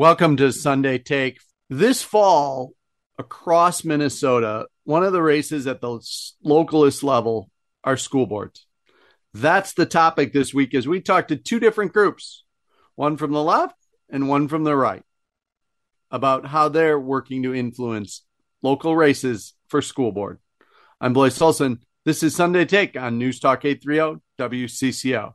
Welcome to Sunday Take. This fall, across Minnesota, one of the races at the localist level are school boards. That's the topic this week as we talk to two different groups, one from the left and one from the right, about how they're working to influence local races for school board. I'm Blois Olson. This is Sunday Take on News Talk 830 WCCO.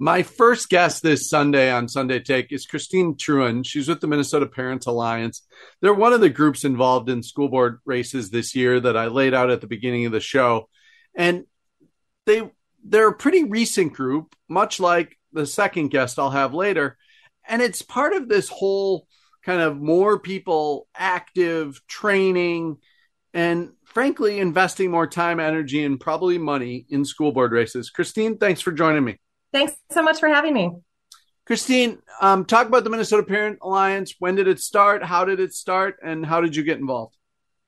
My first guest this Sunday on Sunday Take is Christine Trooien. She's with the Minnesota Parents Alliance. They're one of the groups involved in school board races this year that I laid out at the beginning of the show. And they they're a pretty recent group, much like the second guest I'll have later. And it's part of this whole kind of more people active training and frankly investing more time, energy, and probably money in school board races. Christine, thanks for joining me. Thanks so much for having me. Christine, um, talk about the Minnesota Parent Alliance. When did it start? How did it start? And how did you get involved?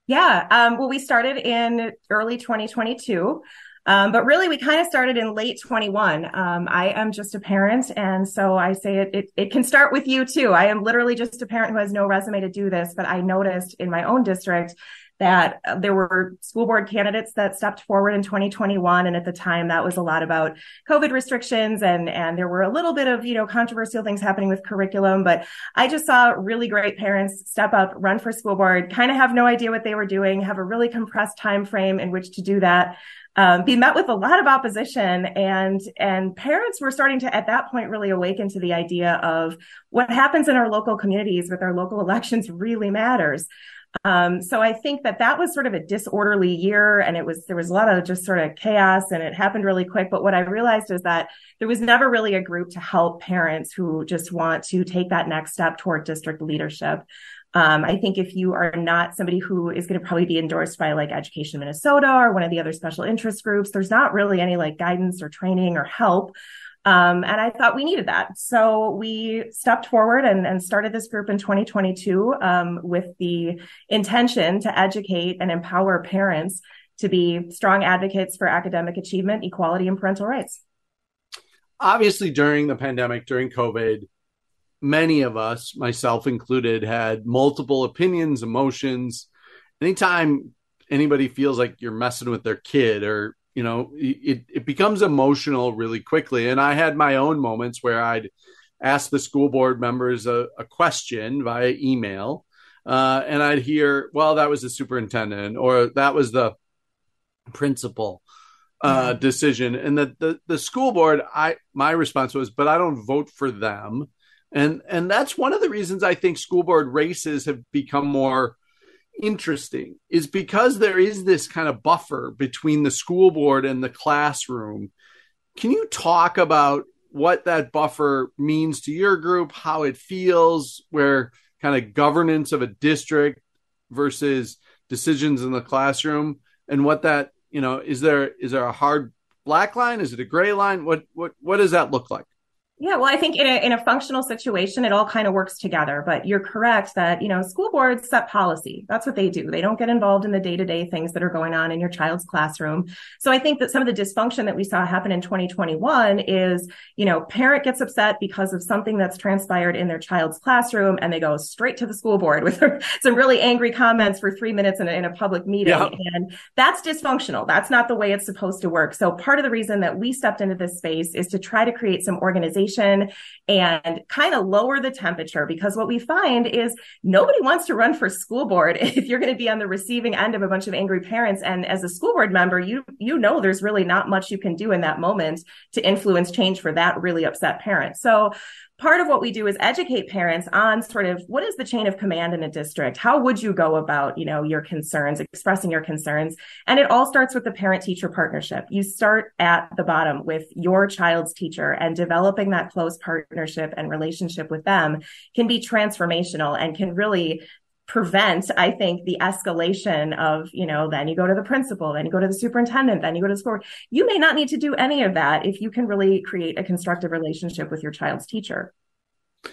Yeah, um, well, we started in early 2022. Um, but really, we kind of started in late 21. Um, I am just a parent. And so I say it, it, it can start with you too. I am literally just a parent who has no resume to do this, but I noticed in my own district that uh, there were school board candidates that stepped forward in 2021 and at the time that was a lot about covid restrictions and and there were a little bit of you know controversial things happening with curriculum but i just saw really great parents step up run for school board kind of have no idea what they were doing have a really compressed time frame in which to do that um, be met with a lot of opposition and and parents were starting to at that point really awaken to the idea of what happens in our local communities with our local elections really matters Um, so I think that that was sort of a disorderly year and it was, there was a lot of just sort of chaos and it happened really quick. But what I realized is that there was never really a group to help parents who just want to take that next step toward district leadership. Um, I think if you are not somebody who is going to probably be endorsed by like Education Minnesota or one of the other special interest groups, there's not really any like guidance or training or help. Um, and I thought we needed that. So we stepped forward and, and started this group in 2022 um, with the intention to educate and empower parents to be strong advocates for academic achievement, equality, and parental rights. Obviously, during the pandemic, during COVID, many of us, myself included, had multiple opinions, emotions. Anytime anybody feels like you're messing with their kid or you know it, it becomes emotional really quickly. And i had my own moments where i'd ask the school board members a, a question via email uh, and i'd hear well that was the superintendent or that was the principal uh, decision. And the, the the school board i my response was but i don't vote for them. And and that's one of the reasons i think school board races have become more interesting is because there is this kind of buffer between the school board and the classroom. Can you talk about what that buffer means to your group, how it feels, where kind of governance of a district versus decisions in the classroom and what that, you know, is there is there a hard black line? Is it a gray line? What what what does that look like? Yeah, well, I think in a in a functional situation, it all kind of works together. But you're correct that you know school boards set policy. That's what they do. They don't get involved in the day to day things that are going on in your child's classroom. So I think that some of the dysfunction that we saw happen in 2021 is you know parent gets upset because of something that's transpired in their child's classroom, and they go straight to the school board with some really angry comments for three minutes in a, in a public meeting, yeah. and that's dysfunctional. That's not the way it's supposed to work. So part of the reason that we stepped into this space is to try to create some organization and kind of lower the temperature because what we find is nobody wants to run for school board if you're going to be on the receiving end of a bunch of angry parents. And as a school board member you you know there's really not much you can do in that moment to influence change for that really upset parent. So part of what we do is educate parents on sort of what is the chain of command in a district? How would you go about you know your concerns expressing your concerns? And it all starts with the parent teacher partnership. You start at the bottom with your child's teacher and developing that close partnership and relationship with them can be transformational and can really prevent, I think, the escalation of, you know, then you go to the principal, then you go to the superintendent, then you go to the school. You may not need to do any of that if you can really create a constructive relationship with your child's teacher.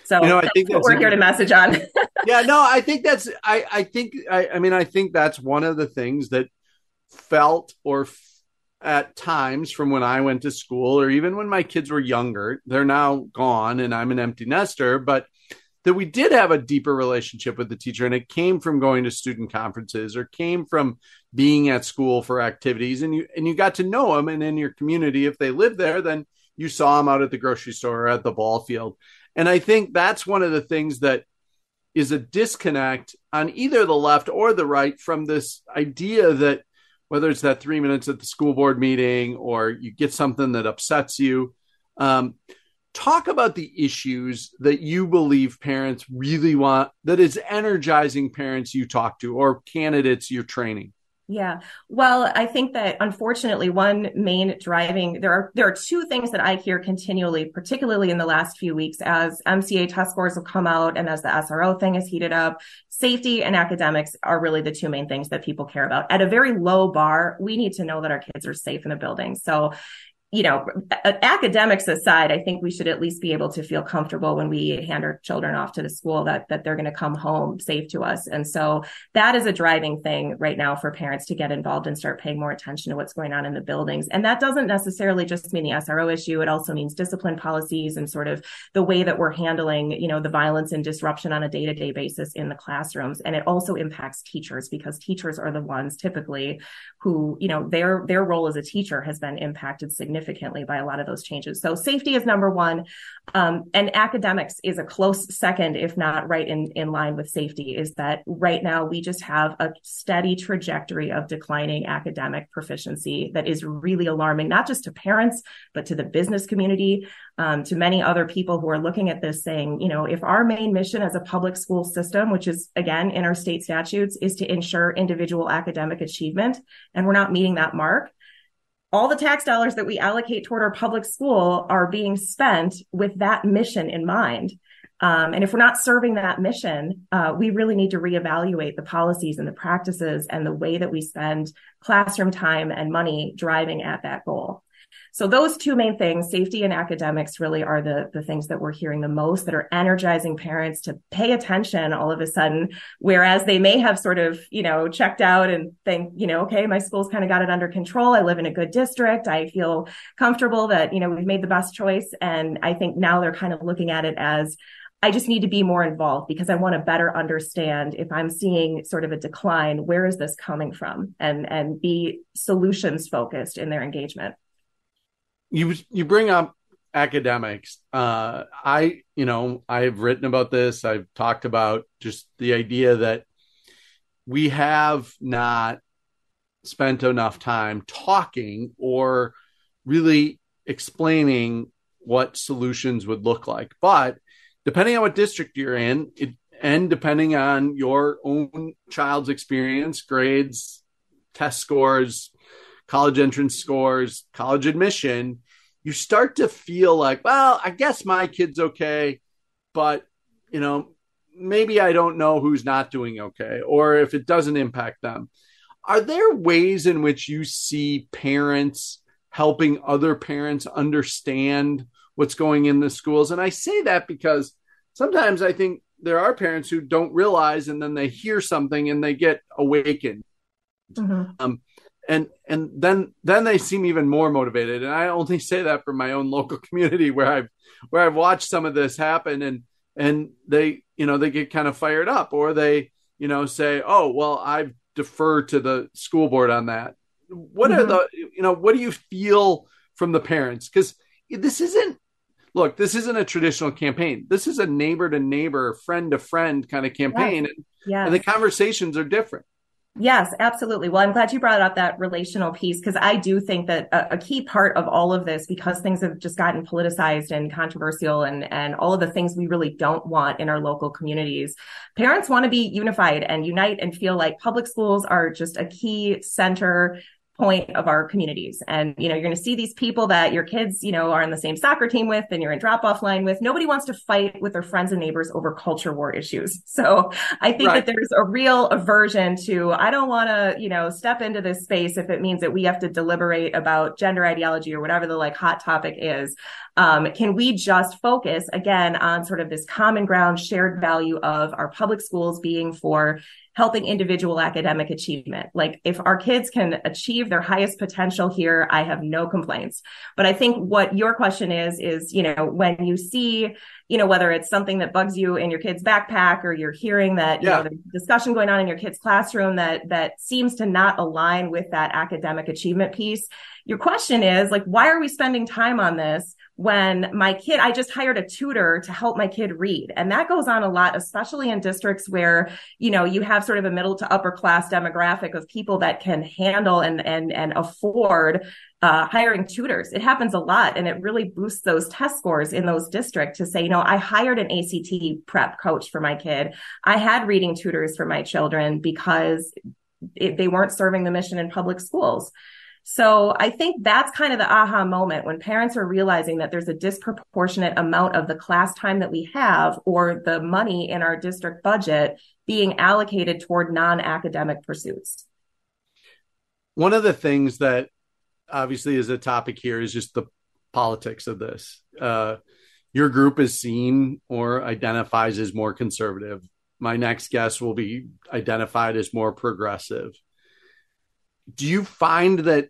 So you know, I think what we're here to message on. yeah, no, I think that's I I think I I mean I think that's one of the things that felt or f- at times from when I went to school or even when my kids were younger, they're now gone and I'm an empty nester, but that we did have a deeper relationship with the teacher and it came from going to student conferences or came from being at school for activities. And you and you got to know them and in your community if they lived there then you saw them out at the grocery store or at the ball field. And i think that's one of the things that is a disconnect on either the left or the right from this idea that whether it's that three minutes at the school board meeting or you get something that upsets you um, talk about the issues that you believe parents really want that is energizing parents you talk to or candidates you're training yeah. Well, I think that unfortunately one main driving there are there are two things that I hear continually, particularly in the last few weeks as MCA test scores have come out and as the SRO thing has heated up. Safety and academics are really the two main things that people care about. At a very low bar, we need to know that our kids are safe in the building. So you know, academics aside, I think we should at least be able to feel comfortable when we hand our children off to the school that that they're going to come home safe to us. And so that is a driving thing right now for parents to get involved and start paying more attention to what's going on in the buildings. And that doesn't necessarily just mean the SRO issue. It also means discipline policies and sort of the way that we're handling, you know, the violence and disruption on a day-to-day basis in the classrooms. And it also impacts teachers because teachers are the ones typically who, you know, their their role as a teacher has been impacted significantly by a lot of those changes. So safety is number one. Um, and academics is a close second, if not right in, in line with safety, is that right now we just have a steady trajectory of declining academic proficiency that is really alarming, not just to parents, but to the business community, um, to many other people who are looking at this saying, you know, if our main mission as a public school system, which is again in our state statutes, is to ensure individual academic achievement, and we're not meeting that mark, all the tax dollars that we allocate toward our public school are being spent with that mission in mind. Um, and if we're not serving that mission, uh, we really need to reevaluate the policies and the practices and the way that we spend classroom time and money driving at that goal. So those two main things, safety and academics really are the, the things that we're hearing the most that are energizing parents to pay attention all of a sudden. Whereas they may have sort of, you know, checked out and think, you know, okay, my school's kind of got it under control. I live in a good district. I feel comfortable that, you know, we've made the best choice. And I think now they're kind of looking at it as, I just need to be more involved because I want to better understand if I'm seeing sort of a decline, where is this coming from and, and be solutions focused in their engagement you you bring up academics. Uh, I you know I've written about this. I've talked about just the idea that we have not spent enough time talking or really explaining what solutions would look like. But depending on what district you're in, it, and depending on your own child's experience, grades, test scores, college entrance scores, college admission, you start to feel like, well, I guess my kid's okay, but you know, maybe I don't know who's not doing okay or if it doesn't impact them. Are there ways in which you see parents helping other parents understand what's going in the schools? And I say that because sometimes I think there are parents who don't realize and then they hear something and they get awakened. Mm-hmm. Um, and and then then they seem even more motivated and i only say that for my own local community where i've where i've watched some of this happen and and they you know they get kind of fired up or they you know say oh well i've deferred to the school board on that what mm-hmm. are the you know what do you feel from the parents because this isn't look this isn't a traditional campaign this is a neighbor to neighbor friend to friend kind of campaign yes. And, yes. and the conversations are different Yes, absolutely. Well, I'm glad you brought up that relational piece because I do think that a, a, key part of all of this, because things have just gotten politicized and controversial and, and all of the things we really don't want in our local communities, parents want to be unified and unite and feel like public schools are just a key center point of our communities. And, you know, you're going to see these people that your kids, you know, are in the same soccer team with and you're in drop off line with. Nobody wants to fight with their friends and neighbors over culture war issues. So I think right. that there's a real aversion to, I don't want to, you know, step into this space if it means that we have to deliberate about gender ideology or whatever the like hot topic is. Um, can we just focus again on sort of this common ground shared value of our public schools being for helping individual academic achievement. Like if our kids can achieve their highest potential here, I have no complaints. But I think what your question is, is, you know, when you see, you know, whether it's something that bugs you in your kid's backpack or you're hearing that, you yeah. know, the discussion going on in your kid's classroom that, that seems to not align with that academic achievement piece. Your question is like, why are we spending time on this? When my kid, I just hired a tutor to help my kid read. And that goes on a lot, especially in districts where, you know, you have sort of a middle to upper class demographic of people that can handle and, and, and afford uh, hiring tutors. It happens a lot and it really boosts those test scores in those districts to say, you know, I hired an ACT prep coach for my kid. I had reading tutors for my children because it, they weren't serving the mission in public schools. So I think that's kind of the aha moment when parents are realizing that there's a disproportionate amount of the class time that we have or the money in our district budget being allocated toward non-academic pursuits. One of the things that obviously is a topic here is just the politics of this. Uh, your group is seen or identifies as more conservative. My next guest will be identified as more progressive. Do you find that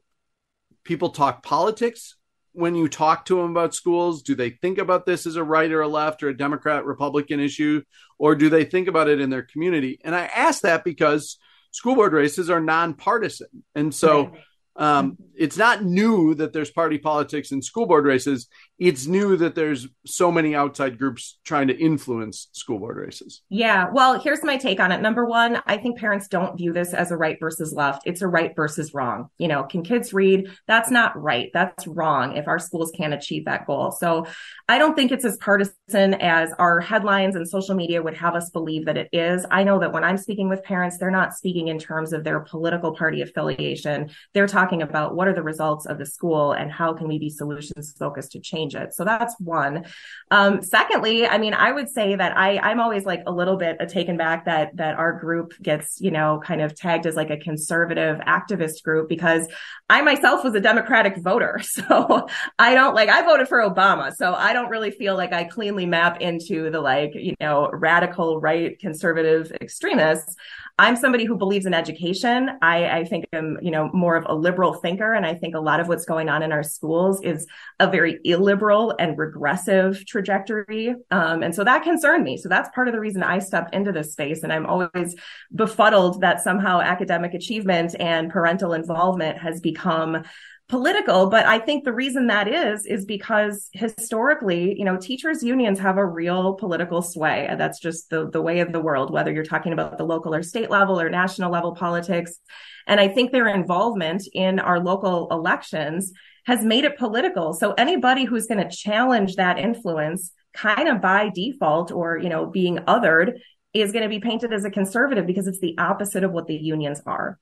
people talk politics when you talk to them about schools? Do they think about this as a right or a left or a Democrat Republican issue, or do they think about it in their community? And I ask that because school board races are nonpartisan, and so. Um, it's not new that there's party politics in school board races. It's new that there's so many outside groups trying to influence school board races. Yeah. Well, here's my take on it. Number one, I think parents don't view this as a right versus left. It's a right versus wrong. You know, can kids read? That's not right. That's wrong if our schools can't achieve that goal. So I don't think it's as partisan as our headlines and social media would have us believe that it is. I know that when I'm speaking with parents, they're not speaking in terms of their political party affiliation. They're talking about what are the results of the school and how can we be solutions focused to change it. So that's one. Um, secondly, I mean, I would say that I, I'm always like a little bit taken back that, that our group gets, you know, kind of tagged as like a conservative activist group because I myself was a Democratic voter. So I don't like, I voted for Obama. So I don't really feel like I cleanly map into the like, you know, radical right conservative extremists. I'm somebody who believes in education. I, I think I'm, you know, more of a liberal thinker. And I think a lot of what's going on in our schools is a very illiberal and regressive trajectory. Um, and so that concerned me. So that's part of the reason I stepped into this space. And I'm always befuddled that somehow academic achievement and parental involvement has become political but i think the reason that is is because historically you know teachers unions have a real political sway. That's just the the way of the world whether you're talking about the local or state level or national level politics. And i think their involvement in our local elections has made it political. So anybody who's going to challenge that influence kind of by default or you know being othered is going to be painted as a conservative because it's the opposite of what the unions are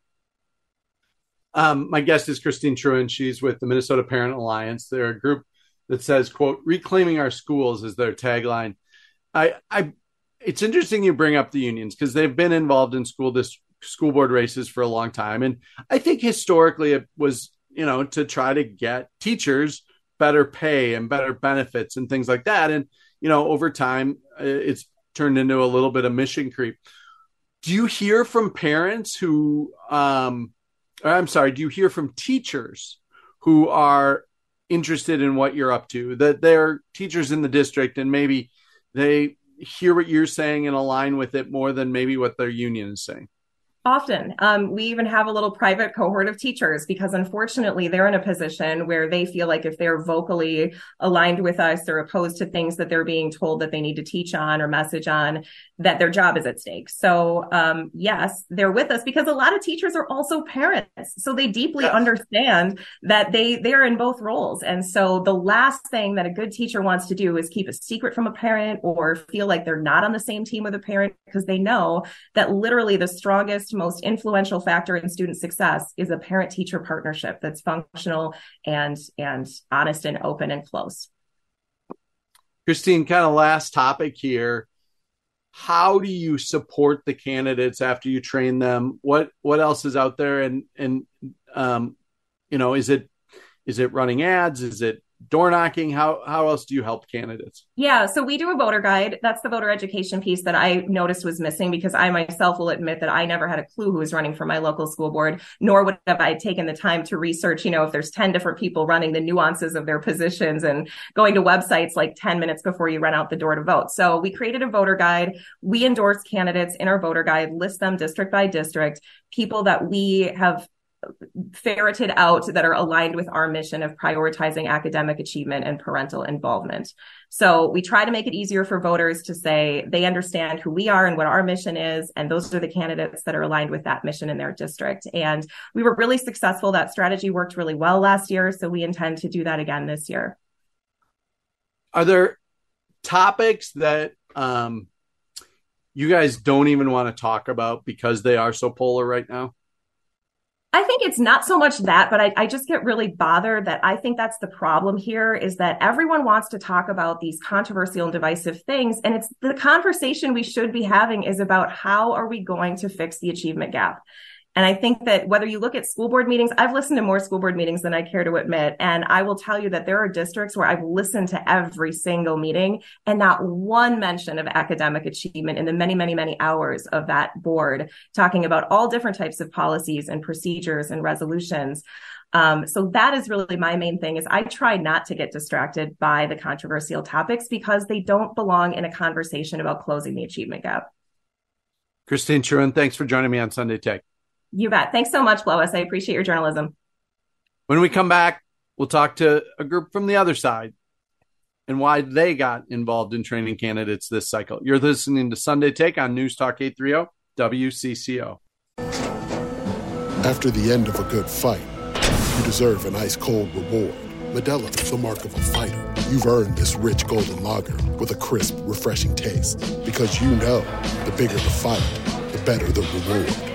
um, my guest is Christine Trooien. She's with the Minnesota Parent Alliance. They're a group that says, "quote Reclaiming our schools" is their tagline. I, I, it's interesting you bring up the unions because they've been involved in school this school board races for a long time, and I think historically it was you know to try to get teachers better pay and better benefits and things like that, and you know over time uh, it's turned into a little bit of mission creep. Do you hear from parents who um, I'm sorry, do you hear from teachers who are interested in what you're up to? That they're teachers in the district and maybe they hear what you're saying and align with it more than maybe what their union is saying? Often. Um, we even have a little private cohort of teachers because unfortunately they're in a position where they feel like if they're vocally aligned with us, they're opposed to things that they're being told that they need to teach on or message on, that their job is at stake. So, um, yes, they're with us because a lot of teachers are also parents. So they deeply yes. understand that they, they are in both roles. And so the last thing that a good teacher wants to do is keep a secret from a parent or feel like they're not on the same team with a parent because they know that literally the strongest most influential factor in student success is a parent teacher partnership that's functional and and honest and open and close. Christine kind of last topic here. How do you support the candidates after you train them? What what else is out there? And and um you know is it is it running ads? Is it door knocking how how else do you help candidates? Yeah so we do a voter guide. That's the voter education piece that i noticed was missing because i myself will admit that i never had a clue who was running for my local school board nor would have i taken the time to research you know if there's 10 different people running the nuances of their positions and going to websites like 10 minutes before you run out the door to vote. So we created a voter guide. We endorse candidates in our voter guide list them district by district. People that we have ferreted out that are aligned with our mission of prioritizing academic achievement and parental involvement. So we try to make it easier for voters to say they understand who we are and what our mission is. And those are the candidates that are aligned with that mission in their district. And we were really successful. That strategy worked really well last year. So we intend to do that again this year. Are there topics that, um, you guys don't even want to talk about because they are so polar right now? I think it's not so much that, but I, I, just get really bothered that I think that's the problem here is that everyone wants to talk about these controversial and divisive things. And it's the conversation we should be having is about how are we going to fix the achievement gap? And I think that whether you look at school board meetings, I've listened to more school board meetings than I care to admit. And I will tell you that there are districts where I've listened to every single meeting and not one mention of academic achievement in the many, many, many hours of that board talking about all different types of policies and procedures and resolutions. Um, so that is really my main thing is I try not to get distracted by the controversial topics because they don't belong in a conversation about closing the achievement gap. Christine Trooien, thanks for joining me on Sunday Take. You bet. Thanks so much, Blois. I appreciate your journalism. When we come back, we'll talk to a group from the other side and why they got involved in training candidates this cycle. You're listening to Sunday Take on News Talk 830 WCCO. After the end of a good fight, you deserve an ice cold reward. Modelo is the mark of a fighter. You've earned this rich golden lager with a crisp, refreshing taste. Because you know the bigger the fight, the better the reward.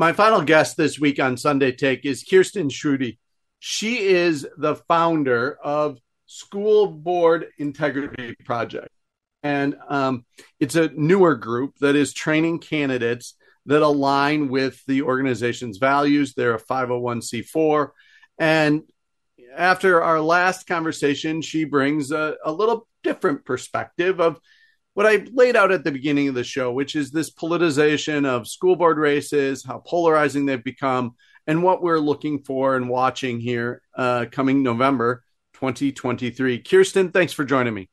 My final guest this week on Sunday Take is Kyrstin Schuette. She is the founder of School Board Integrity Project. And um, it's a newer group that is training candidates that align with the organization's values. They're a 501c4. And after our last conversation, she brings a, a little different perspective of what I laid out at the beginning of the show, which is this politicization of school board races, how polarizing they've become, and what we're looking for and watching here uh, coming November 2023. Kyrstin, thanks for joining me.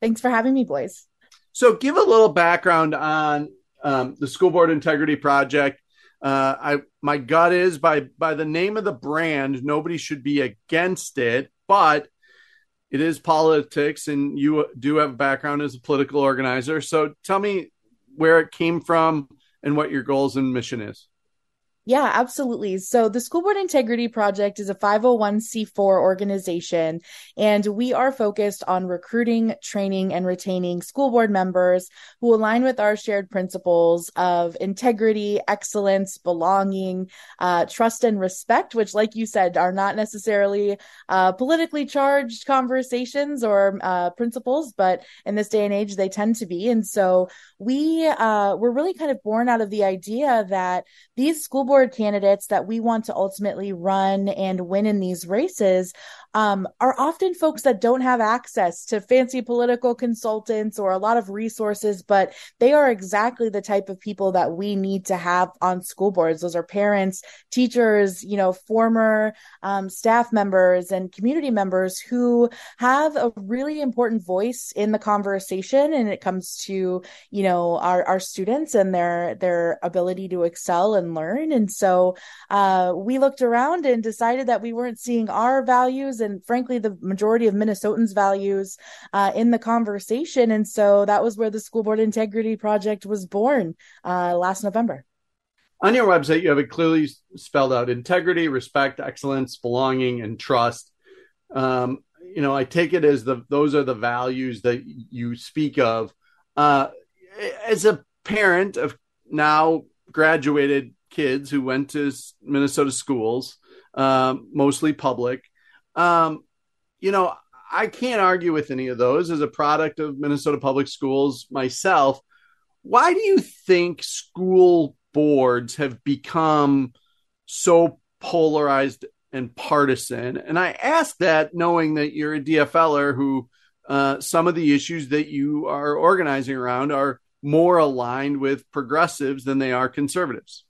Thanks for having me, Blois. So, give a little background on um, the School Board Integrity Project. Uh, I my gut is by by the name of the brand, nobody should be against it, but it is politics and you do have a background as a political organizer. So tell me where it came from and what your goals and mission is yeah, absolutely. So the School Board Integrity Project is a 501c4 organization, and we are focused on recruiting, training, and retaining school board members who align with our shared principles of integrity, excellence, belonging, uh, trust, and respect, which, like you said, are not necessarily uh, politically charged conversations or uh, principles, but in this day and age, they tend to be. And so we uh, were really kind of born out of the idea that these school board candidates that we want to ultimately run and win in these races um, are often folks that don't have access to fancy political consultants or a lot of resources, but they are exactly the type of people that we need to have on school boards. Those are parents, teachers, you know, former um, staff members and community members who have a really important voice in the conversation and it comes to, you know, our, our students and their, their ability to excel and learn. And so uh, we looked around and decided that we weren't seeing our values and frankly the majority of Minnesotans' values uh, in the conversation. And so that was where the School Board Integrity Project was born uh, last November. On your website, you have it clearly spelled out integrity, respect, excellence, belonging, and trust. Um, you know, I take it as the those are the values that you speak of. Uh, as a parent of now graduated kids who went to Minnesota schools, um, mostly public, um, you know, I can't argue with any of those as a product of Minnesota Public Schools myself. Why do you think school boards have become so polarized and partisan? And I ask that knowing that you're a DFLer who uh, some of the issues that you are organizing around are more aligned with progressives than they are conservatives.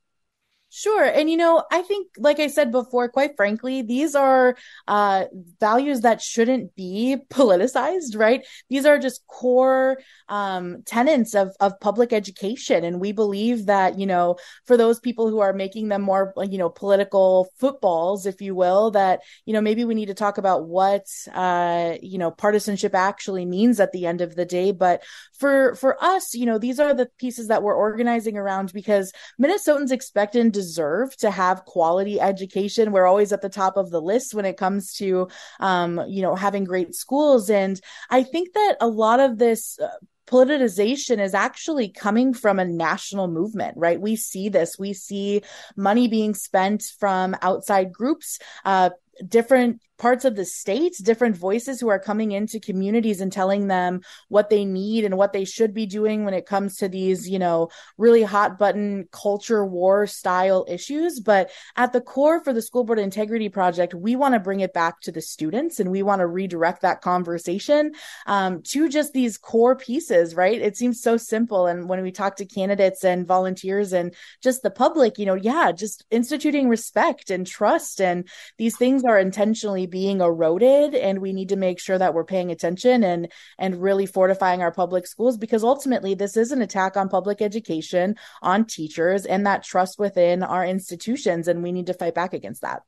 Sure. And, you know, I think, like I said before, quite frankly, these are uh, values that shouldn't be politicized, right? These are just core um, tenets of, of public education. And we believe that, you know, for those people who are making them more, you know, political footballs, if you will, that, you know, maybe we need to talk about what, uh, you know, partisanship actually means at the end of the day. But for, for us, you know, these are the pieces that we're organizing around because Minnesotans expect and deserve to have quality education. We're always at the top of the list when it comes to, um, you know, having great schools. And I think that a lot of this, uh, politicization is actually coming from a national movement, right? We see this. We see money being spent from outside groups, uh, different parts of the state, different voices who are coming into communities and telling them what they need and what they should be doing when it comes to these, you know, really hot button culture war style issues. But at the core for the School Board Integrity Project, we want to bring it back to the students and we want to redirect that conversation um, to just these core pieces, right? It seems so simple. And when we talk to candidates and volunteers and just the public, you know, yeah, just instituting respect and trust and these things are intentionally being eroded and we need to make sure that we're paying attention and and really fortifying our public schools because ultimately this is an attack on public education on teachers and that trust within our institutions and we need to fight back against that.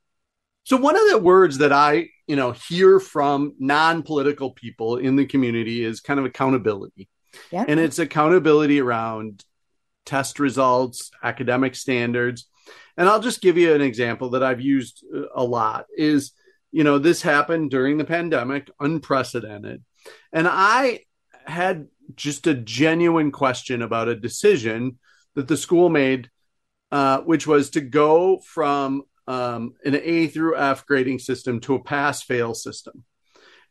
So one of the words that i you know hear from non-political people in the community is kind of accountability. Yeah. and it's accountability around test results academic standards. And i'll just give you an example that i've used a lot is you know, this happened during the pandemic, unprecedented. And I had just a genuine question about a decision that the school made, uh, which was to go from um, an A through F grading system to a pass fail system.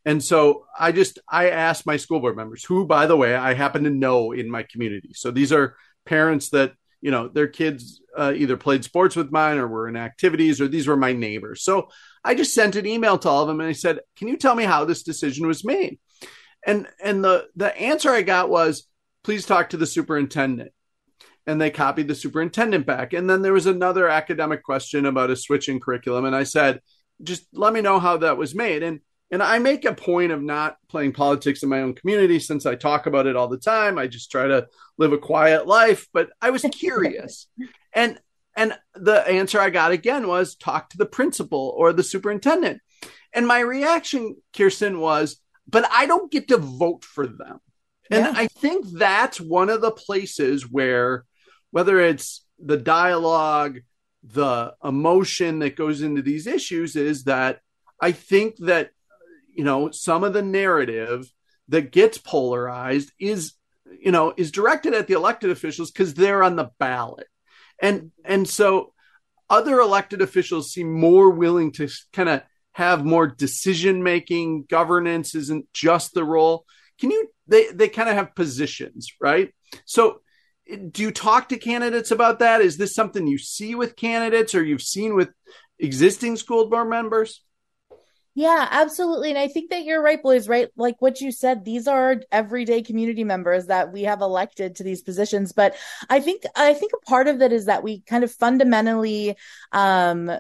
And so I just I asked my school board members, who, by the way, I happen to know in my community. So these are parents that you know their kids uh, either played sports with mine or were in activities, or these were my neighbors. So I just sent an email to all of them and I said, "Can you tell me how this decision was made?" And and the the answer I got was, "Please talk to the superintendent." And they copied the superintendent back. And then there was another academic question about a switch in curriculum, and I said, "Just let me know how that was made." And and I make a point of not playing politics in my own community since I talk about it all the time. I just try to live a quiet life, but I was curious. and and the answer I got again was talk to the principal or the superintendent. And my reaction, Kyrstin, was, but I don't get to vote for them. And I think that's one of the places where, whether it's the dialogue, the emotion that goes into these issues, is that I think that, you know, some of the narrative that gets polarized is, you know, is directed at the elected officials because they're on the ballot and and so other elected officials seem more willing to kind of have more decision making governance isn't just the role. Can you they they kind of have positions right? So do you talk to candidates about that? Is this something you see with candidates or you've seen with existing school board members yeah, absolutely. And I think that you're right, Blois, right? Like what you said, these are everyday community members that we have elected to these positions. But I think, I think a part of that is that we kind of fundamentally, um,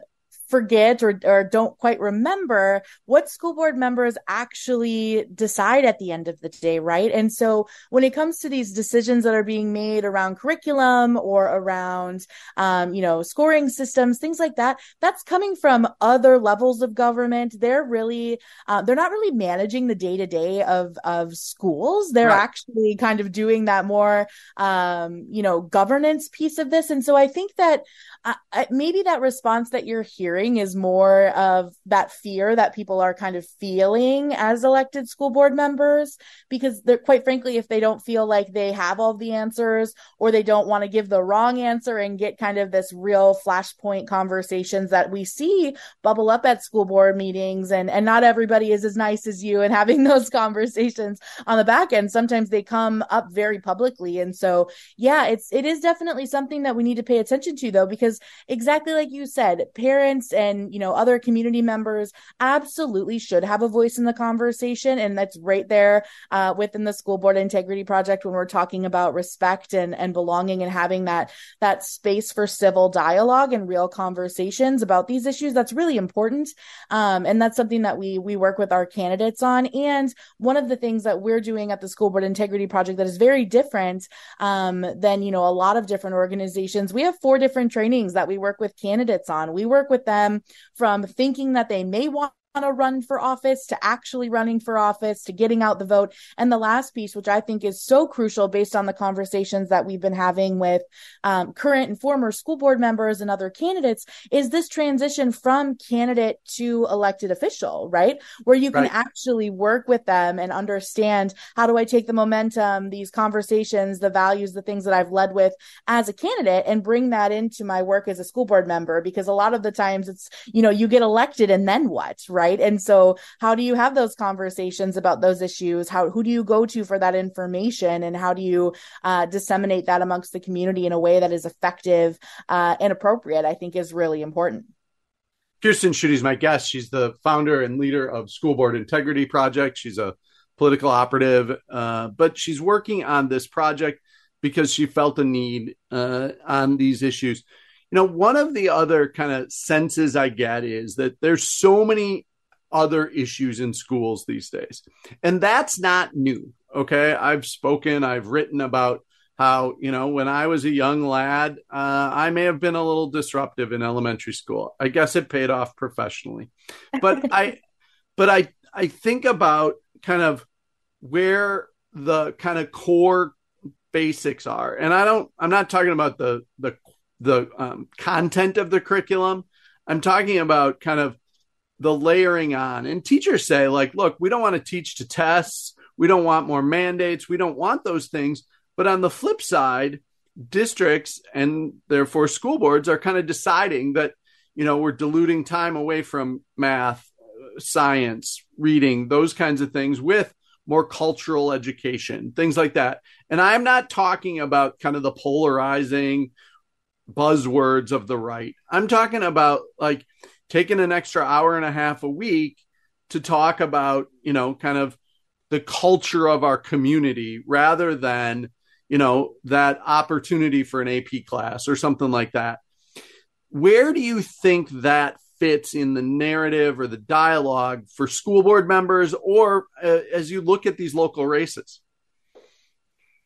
forget or, or don't quite remember what school board members actually decide at the end of the day, right? And so when it comes to these decisions that are being made around curriculum or around, um, you know, scoring systems, things like that, that's coming from other levels of government. They're really, uh, they're not really managing the day to day of, of schools. They're right. actually kind of doing that more, um, you know, governance piece of this. And so I think that uh, maybe that response that you're hearing hearing is more of that fear that people are kind of feeling as elected school board members because they're quite frankly if they don't feel like they have all the answers or they don't want to give the wrong answer and get kind of this real flashpoint conversations that we see bubble up at school board meetings and and not everybody is as nice as you and having those conversations on the back end sometimes they come up very publicly. And so yeah it's it is definitely something that we need to pay attention to though because exactly like you said parents and you know other community members absolutely should have a voice in the conversation and that's right there uh, within the school board integrity project when we're talking about respect and and belonging and having that that space for civil dialogue and real conversations about these issues. That's really important um, and that's something that we we work with our candidates on. And one of the things that we're doing at the school board integrity project that is very different um, than you know a lot of different organizations we have four different trainings that we work with candidates on. We work with them them from thinking that they may want to run for office to actually running for office to getting out the vote. And the last piece, which I think is so crucial based on the conversations that we've been having with um, current and former school board members and other candidates, is this transition from candidate to elected official, right? Where you can right. actually work with them and understand how do I take the momentum, these conversations, the values, the things that I've led with as a candidate and bring that into my work as a school board member. Because a lot of the times it's, you know, you get elected and then what, right? Right? And so how do you have those conversations about those issues? How who do you go to for that information? And how do you uh, disseminate that amongst the community in a way that is effective uh, and appropriate i think is really important. Kyrstin is my guest. She's the founder and leader of school board integrity project. She's a political operative uh, but she's working on this project because she felt a need uh, on these issues. You know one of the other kind of senses i get is that there's so many other issues in schools these days. And that's not new. Okay. I've spoken, I've written about how, you know, when I was a young lad, uh, I may have been a little disruptive in elementary school. I guess it paid off professionally. But I, but I, I think about kind of where the kind of core basics are. And I don't, I'm not talking about the, the, the um, content of the curriculum. I'm talking about kind of the layering on. And teachers say, like, look, we don't want to teach to tests. We don't want more mandates. We don't want those things. But on the flip side, districts and therefore school boards are kind of deciding that, you know, we're diluting time away from math, science, reading, those kinds of things with more cultural education, things like that. And I'm not talking about kind of the polarizing buzzwords of the right. I'm talking about like taking an extra hour and a half a week to talk about, you know, kind of the culture of our community rather than, you know, that opportunity for an AP class or something like that. Where do you think that fits in the narrative or the dialogue for school board members or uh, as you look at these local races?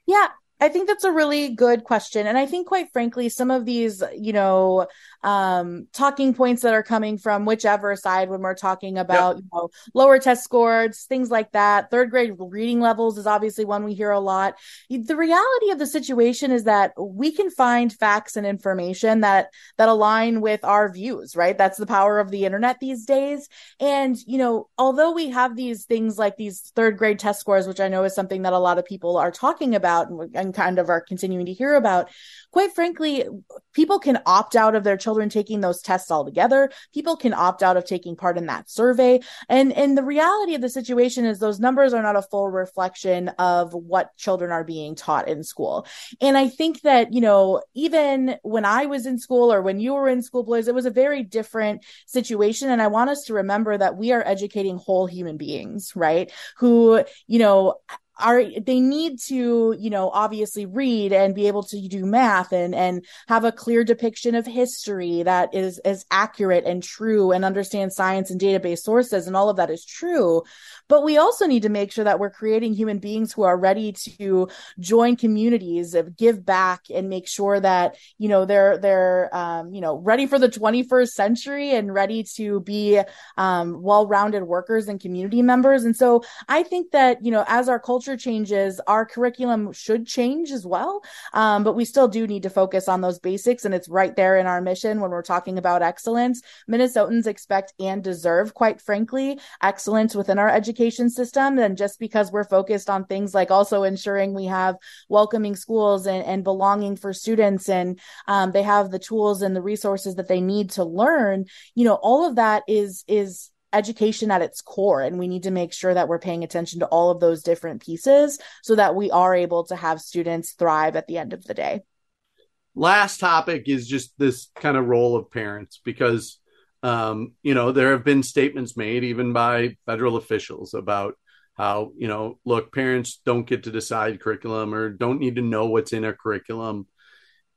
Yeah, I think that's a really good question. And I think, quite frankly, some of these, you know, um, talking points that are coming from whichever side when we're talking about, yep. you know, lower test scores, things like that. Third grade reading levels is obviously one we hear a lot. The reality of the situation is that we can find facts and information that, that align with our views, right? That's the power of the internet these days. And, you know, although we have these things like these third grade test scores, which I know is something that a lot of people are talking about and, and kind of are continuing to hear about, quite frankly, people can opt out of their children taking those tests altogether. People can opt out of taking part in that survey. And, and the reality of the situation is those numbers are not a full reflection of what children are being taught in school. And I think that, you know, even when I was in school or when you were in school, Blois, it was a very different situation. And I want us to remember that we are educating whole human beings, right? Who, you know, are they need to you know obviously read and be able to do math and and have a clear depiction of history that is is accurate and true and understand science and database sources and all of that is true. But we also need to make sure that we're creating human beings who are ready to join communities give back and make sure that you know they're they're um, you know ready for the 21st century and ready to be um, well-rounded workers and community members. And so i think that you know as our culture changes, our curriculum should change as well. Um, but we still do need to focus on those basics. And it's right there in our mission when we're talking about excellence. Minnesotans expect and deserve, quite frankly, excellence within our education system. And just because we're focused on things like also ensuring we have welcoming schools and, and belonging for students and um, they have the tools and the resources that they need to learn, you know, all of that is, is, education at its core and we need to make sure that we're paying attention to all of those different pieces so that we are able to have students thrive at the end of the day. Last topic is just this kind of role of parents because um, you know there have been statements made even by federal officials about how you know look parents don't get to decide curriculum or don't need to know what's in a curriculum.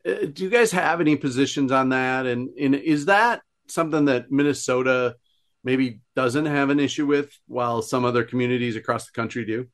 Uh, do you guys have any positions on that? And, and is that something that minnesota maybe doesn't have an issue with while some other communities across the country do?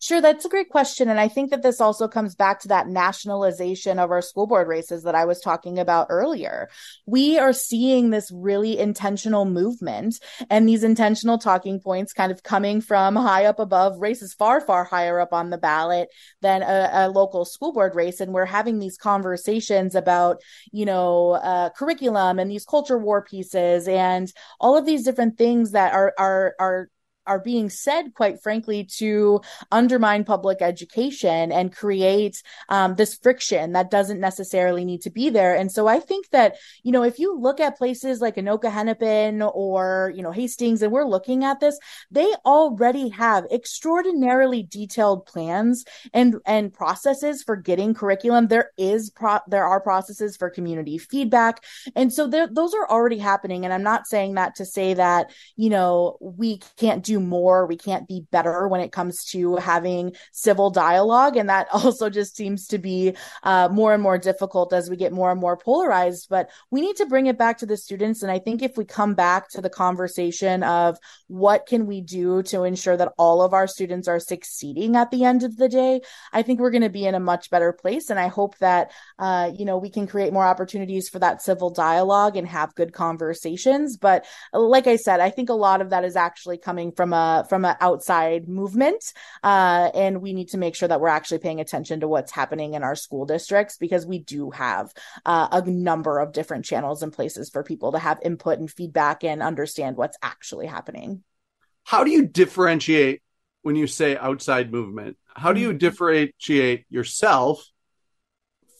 Sure, that's a great question. And I think that this also comes back to that nationalization of our school board races that I was talking about earlier. We are seeing this really intentional movement and these intentional talking points kind of coming from high up above races, far, far higher up on the ballot than a, a local school board race. And we're having these conversations about, you know, uh, curriculum and these culture war pieces and all of these different things that are, are, are are being said, quite frankly, to undermine public education and create um, this friction that doesn't necessarily need to be there. And so I think that, you know, if you look at places like Anoka Hennepin or, you know, Hastings, and we're looking at this, they already have extraordinarily detailed plans and, and processes for getting curriculum. There is, pro- there are processes for community feedback. And so there, those are already happening. And I'm not saying that to say that, you know, we can't do more. We can't be better when it comes to having civil dialogue. And that also just seems to be uh, more and more difficult as we get more and more polarized. But we need to bring it back to the students. And I think if we come back to the conversation of what can we do to ensure that all of our students are succeeding at the end of the day, I think we're going to be in a much better place. And I hope that, uh, you know, we can create more opportunities for that civil dialogue and have good conversations. But like I said, I think a lot of that is actually coming from from a from an outside movement, uh, and we need to make sure that we're actually paying attention to what's happening in our school districts because we do have uh, a number of different channels and places for people to have input and feedback and understand what's actually happening. How do you differentiate when you say outside movement? How do you mm-hmm. differentiate yourself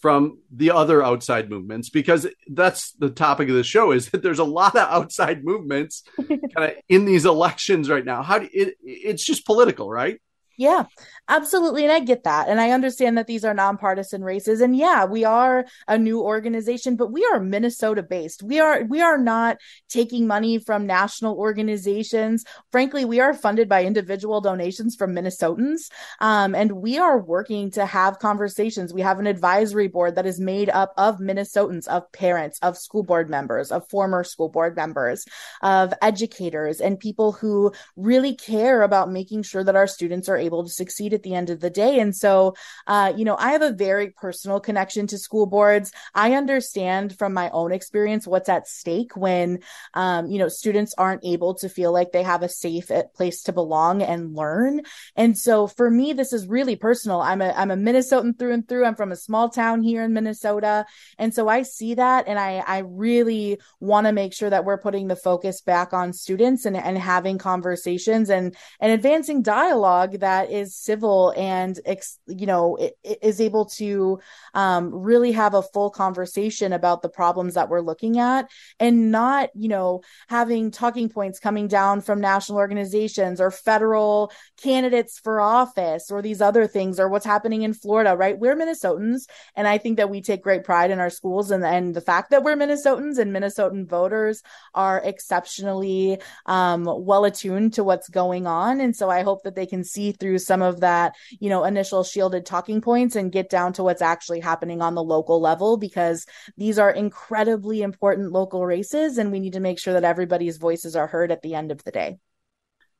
from the other outside movements because that's the topic of the show is that there's a lot of outside movements kind of in these elections right now. How do it, it's just political right yeah, absolutely. And I get that. And I understand that these are nonpartisan races. And yeah, we are a new organization, but we are Minnesota based. We are, we are not taking money from national organizations. Frankly, we are funded by individual donations from Minnesotans. Um, and we are working to have conversations. We have an advisory board that is made up of Minnesotans, of parents, of school board members, of former school board members, of educators and people who really care about making sure that our students are able to succeed at the end of the day. And so, uh, you know, I have a very personal connection to school boards. I understand from my own experience what's at stake when, um, you know, students aren't able to feel like they have a safe uh, place to belong and learn. And so for me, this is really personal. I'm a, I'm a Minnesotan through and through. I'm from a small town here in Minnesota. And so I see that and I, I really want to make sure that we're putting the focus back on students and, and having conversations and, and advancing dialogue that that is civil and you know is able to um, really have a full conversation about the problems that we're looking at and not you know having talking points coming down from national organizations or federal candidates for office or these other things or what's happening in Florida right? We're Minnesotans and I think that we take great pride in our schools and and the fact that we're Minnesotans and Minnesotan voters are exceptionally um, well attuned to what's going on. And so I hope that they can see through through some of that, you know, initial shielded talking points and get down to what's actually happening on the local level because these are incredibly important local races and we need to make sure that everybody's voices are heard at the end of the day.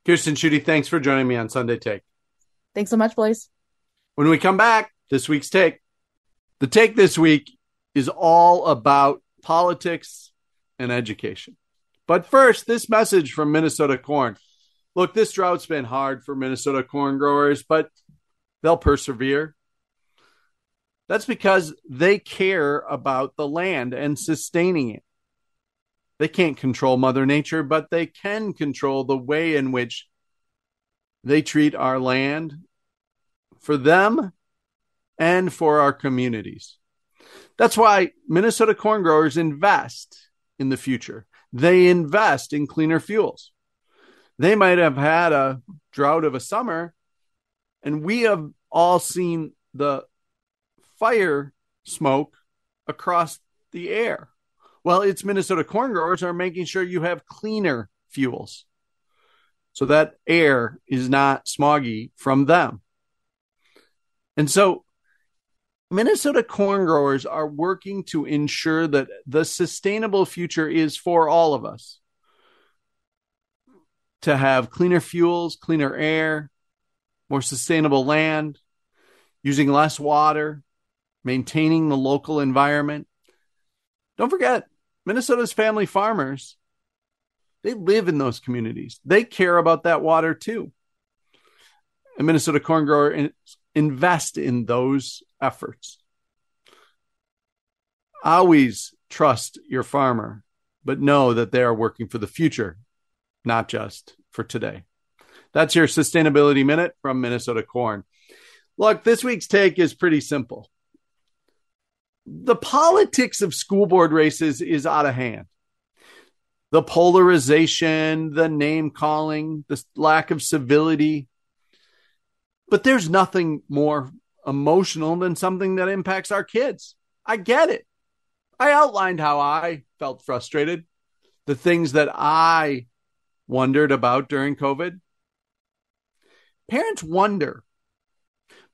Kyrstin Schuette, thanks for joining me on Sunday Take. Thanks so much, Blois. When we come back, this week's take. The take this week is all about politics and education. But first, this message from Minnesota Corn. Look, this drought's been hard for Minnesota corn growers, but they'll persevere. That's because they care about the land and sustaining it. They can't control Mother Nature, but they can control the way in which they treat our land for them and for our communities. That's why Minnesota corn growers invest in the future. They invest in cleaner fuels. They might have had a drought of a summer, and we have all seen the fire smoke across the air. Well, it's Minnesota corn growers are making sure you have cleaner fuels so that air is not smoggy from them. And so Minnesota corn growers are working to ensure that the sustainable future is for all of us to have cleaner fuels, cleaner air, more sustainable land, using less water, maintaining the local environment. Don't forget, Minnesota's family farmers, they live in those communities. They care about that water too. And Minnesota corn grower invest in those efforts. Always trust your farmer, but know that they are working for the future, not just for today. That's your sustainability minute from Minnesota Corn. Look, this week's take is pretty simple. The politics of school board races is out of hand. The polarization, the name calling, the lack of civility. But there's nothing more emotional than something that impacts our kids. I get it. I outlined how I felt frustrated, the things that I wondered about during COVID. Parents wonder,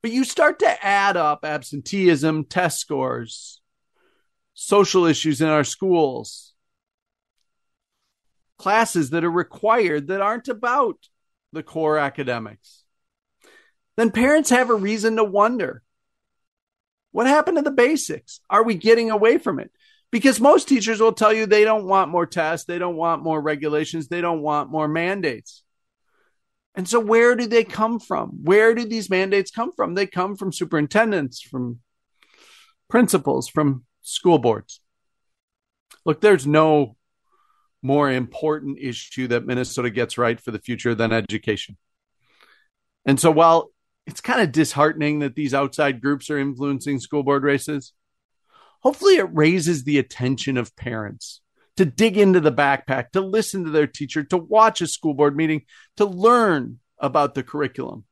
but you start to add up absenteeism, test scores, social issues in our schools, classes that are required that aren't about the core academics. Then parents have a reason to wonder what happened to the basics? Are we getting away from it? Because most teachers will tell you they don't want more tests, they don't want more regulations, they don't want more mandates. And so, where do they come from? Where do these mandates come from? They come from superintendents, from principals, from school boards. Look, there's no more important issue that Minnesota gets right for the future than education. And so, while it's kind of disheartening that these outside groups are influencing school board races, hopefully it raises the attention of parents to dig into the backpack, to listen to their teacher, to watch a school board meeting, to learn about the curriculum,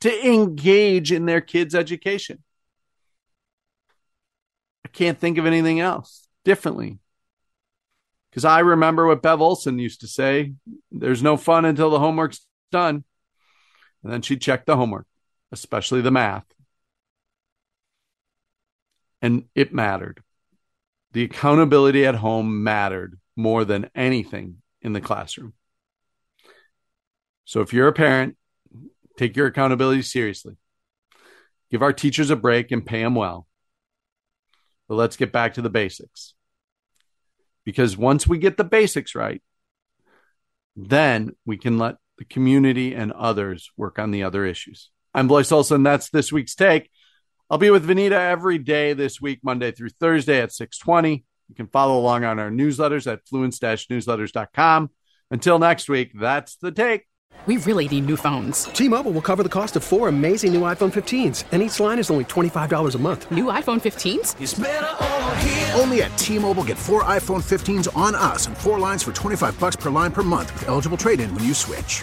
to engage in their kids' education. I can't think of anything else differently. Because I remember what Bev Olson used to say there's no fun until the homework's done. And then she'd check the homework, especially the math. And it mattered. The accountability at home mattered more than anything in the classroom. So if you're a parent, take your accountability seriously. Give our teachers a break and pay them well. But let's get back to the basics. Because once we get the basics right, then we can let the community and others work on the other issues. I'm Blois Olson. That's this week's take. I'll be with Vineeta every day this week, Monday through Thursday at 620. You can follow along on our newsletters at fluence-newsletters.com. Until next week, that's the take. We really need new phones. T-Mobile will cover the cost of four amazing new iPhone 15s, and each line is only $25 a month. New iPhone 15s? Only at T-Mobile get four iPhone 15s on us and four lines for 25 bucks per line per month with eligible trade-in when you switch.